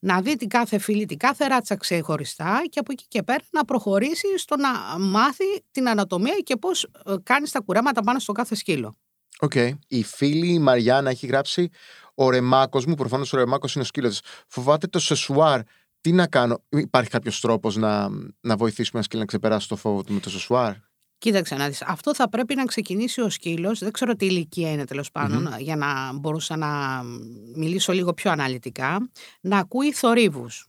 να δει την κάθε φυλή, την κάθε ράτσα ξεχωριστά και από εκεί και πέρα να προχωρήσει στο να μάθει την ανατομία και πώς ε, κάνεις τα κουρέματα πάνω στο κάθε σκύλο. Οκ. Η φίλη η Μαριάννα έχει γράψει Ο ρεμάκος μου, προφανώς ο ρεμάκος είναι ο σκύλος της. Φοβάται το σεσουάρ. Τι να κάνω, Υπάρχει κάποιος τρόπος να, να βοηθήσουμε ένα σκύλο να ξεπεράσει το φόβο του με το σεσουάρ; Κοίταξε να δεις, αυτό θα πρέπει να ξεκινήσει ο σκύλος, δεν ξέρω τι ηλικία είναι τέλος πάντων, για να μπορούσα να μιλήσω λίγο πιο αναλυτικά, να ακούει θορύβους.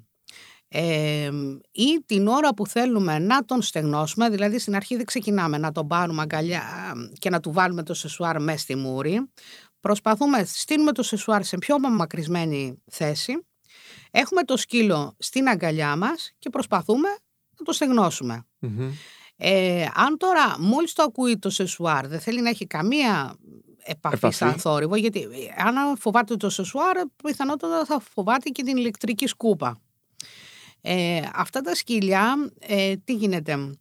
Ε, ή την ώρα που θέλουμε να τον στεγνώσουμε, δηλαδή στην αρχή δεν ξεκινάμε να τον πάρουμε αγκαλιά και να του βάλουμε το σεσουάρ μέσα στη μούρη. Προσπαθούμε, στείλουμε το σεσουάρ σε πιο μακρισμένη θέση, έχουμε το σκύλο στην αγκαλιά μας και προσπαθούμε να το στεγνώσουμε. Μμμ. Ε, αν τώρα μόλις το ακούει το σεσουάρ δεν θέλει να έχει καμία επαφή, Επαφή. σαν θόρυβο γιατί ε, αν φοβάται το σεσουάρ πιθανότατα θα φοβάται και την ηλεκτρική σκούπα. Ε, αυτά τα σκυλιά ε, τι γίνεται;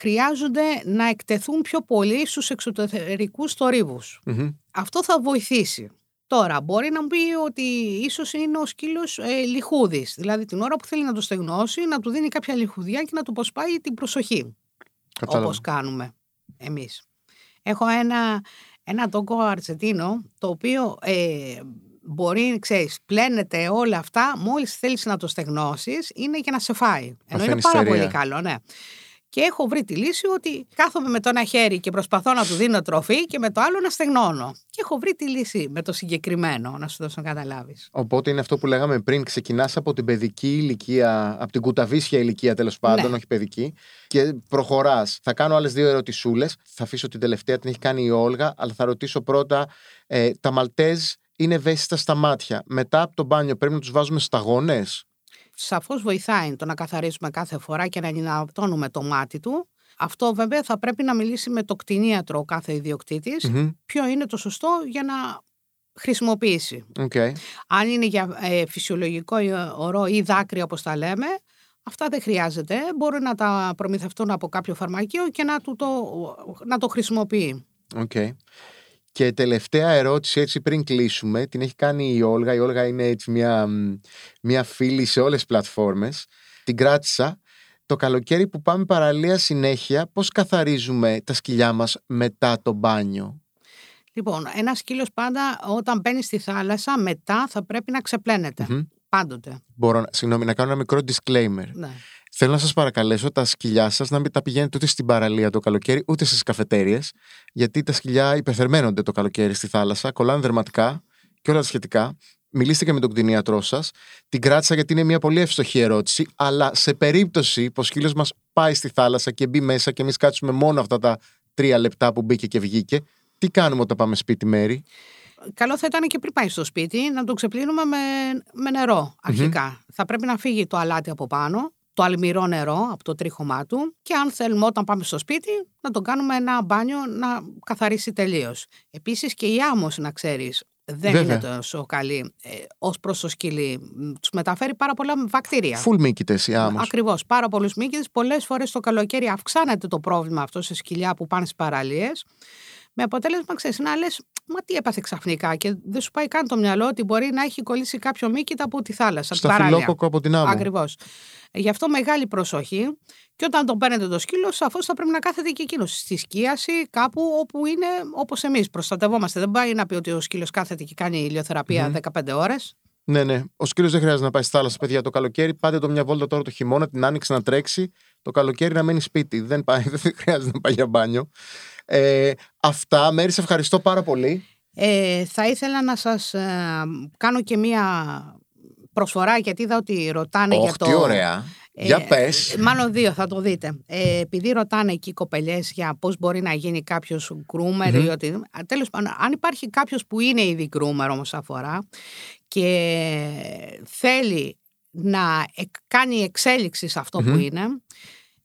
Χρειάζονται να εκτεθούν πιο πολύ στους εξωτερικούς θορύβους. Μμμ. Αυτό θα βοηθήσει. Τώρα, μπορεί να μου πει ότι ίσως είναι ο σκύλος ε, λιχούδης. Δηλαδή, την ώρα που θέλει να το στεγνώσει, να του δίνει κάποια λιχουδιά και να του προσπάει την προσοχή. Κατάλαβα. Όπως κάνουμε εμείς. Έχω ένα, ένα τόκο αρτσετίνο, το οποίο ε, μπορεί, ξέρεις, πλένεται όλα αυτά, μόλις θέλεις να το στεγνώσεις, είναι για να σε φάει. Ενώ είναι Παθαίνεις πάρα θερία. πολύ καλό, ναι. Και έχω βρει τη λύση ότι κάθομαι με το ένα χέρι και προσπαθώ να του δίνω τροφή και με το άλλο να στεγνώνω. Και έχω βρει τη λύση με το συγκεκριμένο, να σου δώσω να καταλάβεις. Οπότε είναι αυτό που λέγαμε πριν. Ξεκινάς από την παιδική ηλικία, από την κουταβίσια ηλικία τέλος πάντων, Ναι. όχι παιδική, και προχωράς. Θα κάνω άλλες δύο ερωτησούλες. Θα αφήσω την τελευταία, την έχει κάνει η Όλγα, αλλά θα ρωτήσω πρώτα. Ε, τα Μαλτέζ είναι ευαίσθητα στα μάτια. Μετά από το μπάνιο πρέπει να τους βάζουμε σταγόνες; Σαφώς βοηθάει το να καθαρίσουμε κάθε φορά και να ενυνατώνουμε το μάτι του. Αυτό βέβαια θα πρέπει να μιλήσει με το κτηνίατρο ο κάθε ιδιοκτήτης ποιο είναι το σωστό για να χρησιμοποιήσει. Οκ. Αν είναι για ε, φυσιολογικό ή, ορό ή δάκρυα όπως τα λέμε, αυτά δεν χρειάζεται. Μπορεί να τα προμηθευτούν από κάποιο φαρμακείο και να, του το, να το χρησιμοποιεί. Οκ. Και τελευταία ερώτηση, έτσι πριν κλείσουμε, την έχει κάνει η Όλγα. Η Όλγα είναι έτσι μια, μ, μια φίλη σε όλες τις πλατφόρμες. Την κράτησα. Το καλοκαίρι που πάμε παραλία συνέχεια, πώς καθαρίζουμε τα σκυλιά μας μετά το μπάνιο; Λοιπόν, ένα σκύλος πάντα όταν μπαίνει στη θάλασσα, μετά θα πρέπει να ξεπλένεται. Μμμ. Πάντοτε. Μπορώ να, συγγνώμη, να κάνω ένα μικρό disclaimer. Ναι. Θέλω να σας παρακαλέσω τα σκυλιά σας να μην τα πηγαίνετε ούτε στην παραλία το καλοκαίρι, ούτε στις καφετέρειε. Γιατί τα σκυλιά υπερθερμαίνονται το καλοκαίρι στη θάλασσα, κολλάνε δερματικά και όλα τα σχετικά. Μιλήστε και με τον κτηνίατρό σας. Την κράτησα γιατί είναι μια πολύ εύστοχη ερώτηση. Αλλά σε περίπτωση που ο σκύλος μας πάει στη θάλασσα και μπει μέσα και εμείς κάτσουμε μόνο αυτά τα τρία λεπτά που μπήκε και βγήκε, τι κάνουμε όταν πάμε σπίτι, Μέρη; Καλό θα ήταν και πριν πάει στο σπίτι να το ξεπλύνουμε με, με νερό αρχικα Θα πρέπει να φύγει το αλάτι από πάνω, το αλμυρό νερό από το τρίχωμά του και αν θέλουμε όταν πάμε στο σπίτι να τον κάνουμε ένα μπάνιο να καθαρίσει τελείως. Επίσης και η άμμος να ξέρεις δεν Βέβαια. είναι τόσο καλή ε, ως προς το σκυλί. Τους μεταφέρει πάρα πολλά βακτήρια. Φουλ μήκητε η άμμος. Ακριβώς. Πάρα πολλούς μύκητες. Πολλές φορές το καλοκαίρι αυξάνεται το πρόβλημα αυτό σε σκυλιά που πάνε στις παραλίες. Με αποτέλεσμα, ξέρεις, να λες, Μα τι έπαθε ξαφνικά και δεν σου πάει καν το μυαλό ότι μπορεί να έχει κολλήσει κάποιο μύκητα από τη θάλασσα. από τη παράλια. Σταφυλόκοκο από την άμμο. Ακριβώς. Γι' αυτό μεγάλη προσοχή. Και όταν τον παίρνετε το σκύλο, σαφώς θα πρέπει να κάθεται και εκείνος στη σκίαση, κάπου όπου είναι όπως εμείς. Προστατευόμαστε. Δεν πάει να πει ότι ο σκύλος κάθεται και κάνει ηλιοθεραπεία 15 ώρες. Ναι, ναι. Ο σκύλος δεν χρειάζεται να πάει στη θάλασσα, παιδιά, το καλοκαίρι. Πάτε το μια βόλτα τώρα το χειμώνα, την άνοιξη να τρέξει. Το καλοκαίρι να μένει σπίτι. Δεν, πάει, δεν χρειάζεται να πάει για μπάνιο. Ε, αυτά. Μέρη, σε ευχαριστώ πάρα πολύ. Ε, θα ήθελα να σας ε, κάνω και μία προσφορά γιατί είδα ότι ρωτάνε για Όχι, το... τι ωραία. για Ε, πες. Μάλλον δύο θα το δείτε. Ε, επειδή ρωτάνε εκεί οι κοπελιές για πώς μπορεί να γίνει κάποιος groomer ή ότι... Α, Τέλος πάντων, αν υπάρχει κάποιος που είναι ήδη groomer όμως αφορά και θέλει να εκ- κάνει εξέλιξη σε αυτο που είναι,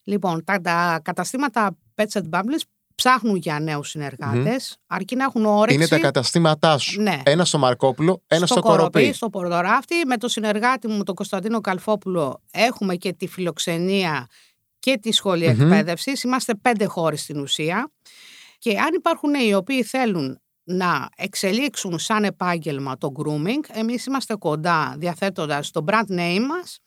λοιπόν, τα, τα καταστήματα Pets and Bubbles ψάχνουν για νέους συνεργάτες, αρκεί να έχουν όρεξη. Είναι τα καταστήματά σου. Ναι. Ένα στο Μαρκόπουλο, ένα στο, Κοροπή, Κοροπή. στο Πορδοράφτη. Με το συνεργάτη μου, τον Κωνσταντίνο Καλφόπουλο, έχουμε και τη φιλοξενία και τη σχολη εκπαίδευσης. Είμαστε πέντε χώροι στην ουσία. Και αν υπάρχουν νέοι οι οποίοι θέλουν να εξελίξουν σαν επάγγελμα το grooming, εμείς είμαστε κοντά διαθέτοντας το brand name μας,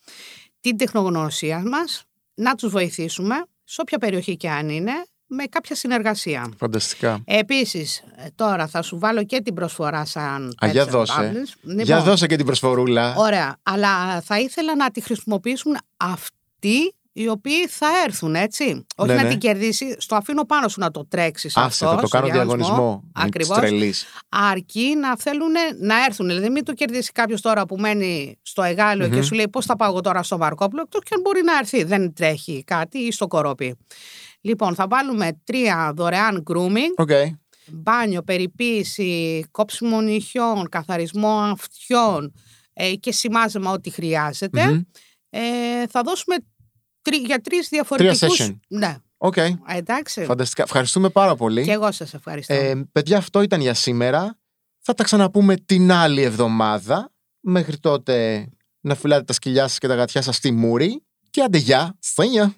την τεχνογνωσία μας, να τους βοηθήσουμε, σε όποια περιοχή και αν είναι, με κάποια συνεργασία. Φανταστικά. Επίσης, ε, τώρα θα σου βάλω και την προσφορά σαν Α, για Pets and δώσε. Bubbles. Λοιπόν, Για δώσε και την προσφορούλα. Ωραία, αλλά θα ήθελα να τη χρησιμοποιήσουν αυτοί οι οποίοι θα έρθουν, έτσι. Όχι Ναι, να ναι. την κερδίσει, στο αφήνω πάνω σου να το τρέξεις Άσε, αυτός. θα το στο κάνω διαγωνισμό. Ακριβώς. Τρελή. Αρκεί να θέλουν να έρθουν. Δηλαδή, μην το κερδίσει κάποιος τώρα που μένει στο Αιγάλεω και σου λέει πώς θα πάω εγώ τώρα στο Μαρκόπλο, εκτό και αν μπορεί να έρθει. Δεν τρέχει κάτι ή στο Κορωπί. Λοιπόν, θα βάλουμε τρία δωρεάν grooming, OK. μπάνιο, περιποίηση, κόψιμο νυχιών, καθαρισμό αυτιών ε, και συμμάζεμα ό,τι χρειάζεται. Μμμ. Ε, θα δώσουμε τρι, για τρεις διαφορετικούς... session. Ναι, Οκ. Ε, εντάξει. Φανταστικά. Ευχαριστούμε πάρα πολύ. Και εγώ σας ευχαριστώ. Ε, παιδιά, αυτό ήταν για σήμερα. Θα τα ξαναπούμε την άλλη εβδομάδα. Μέχρι τότε να φυλάτε τα σκυλιά σας και τα γατιά σας στη μούρη. Και άντε γεια. Σένια.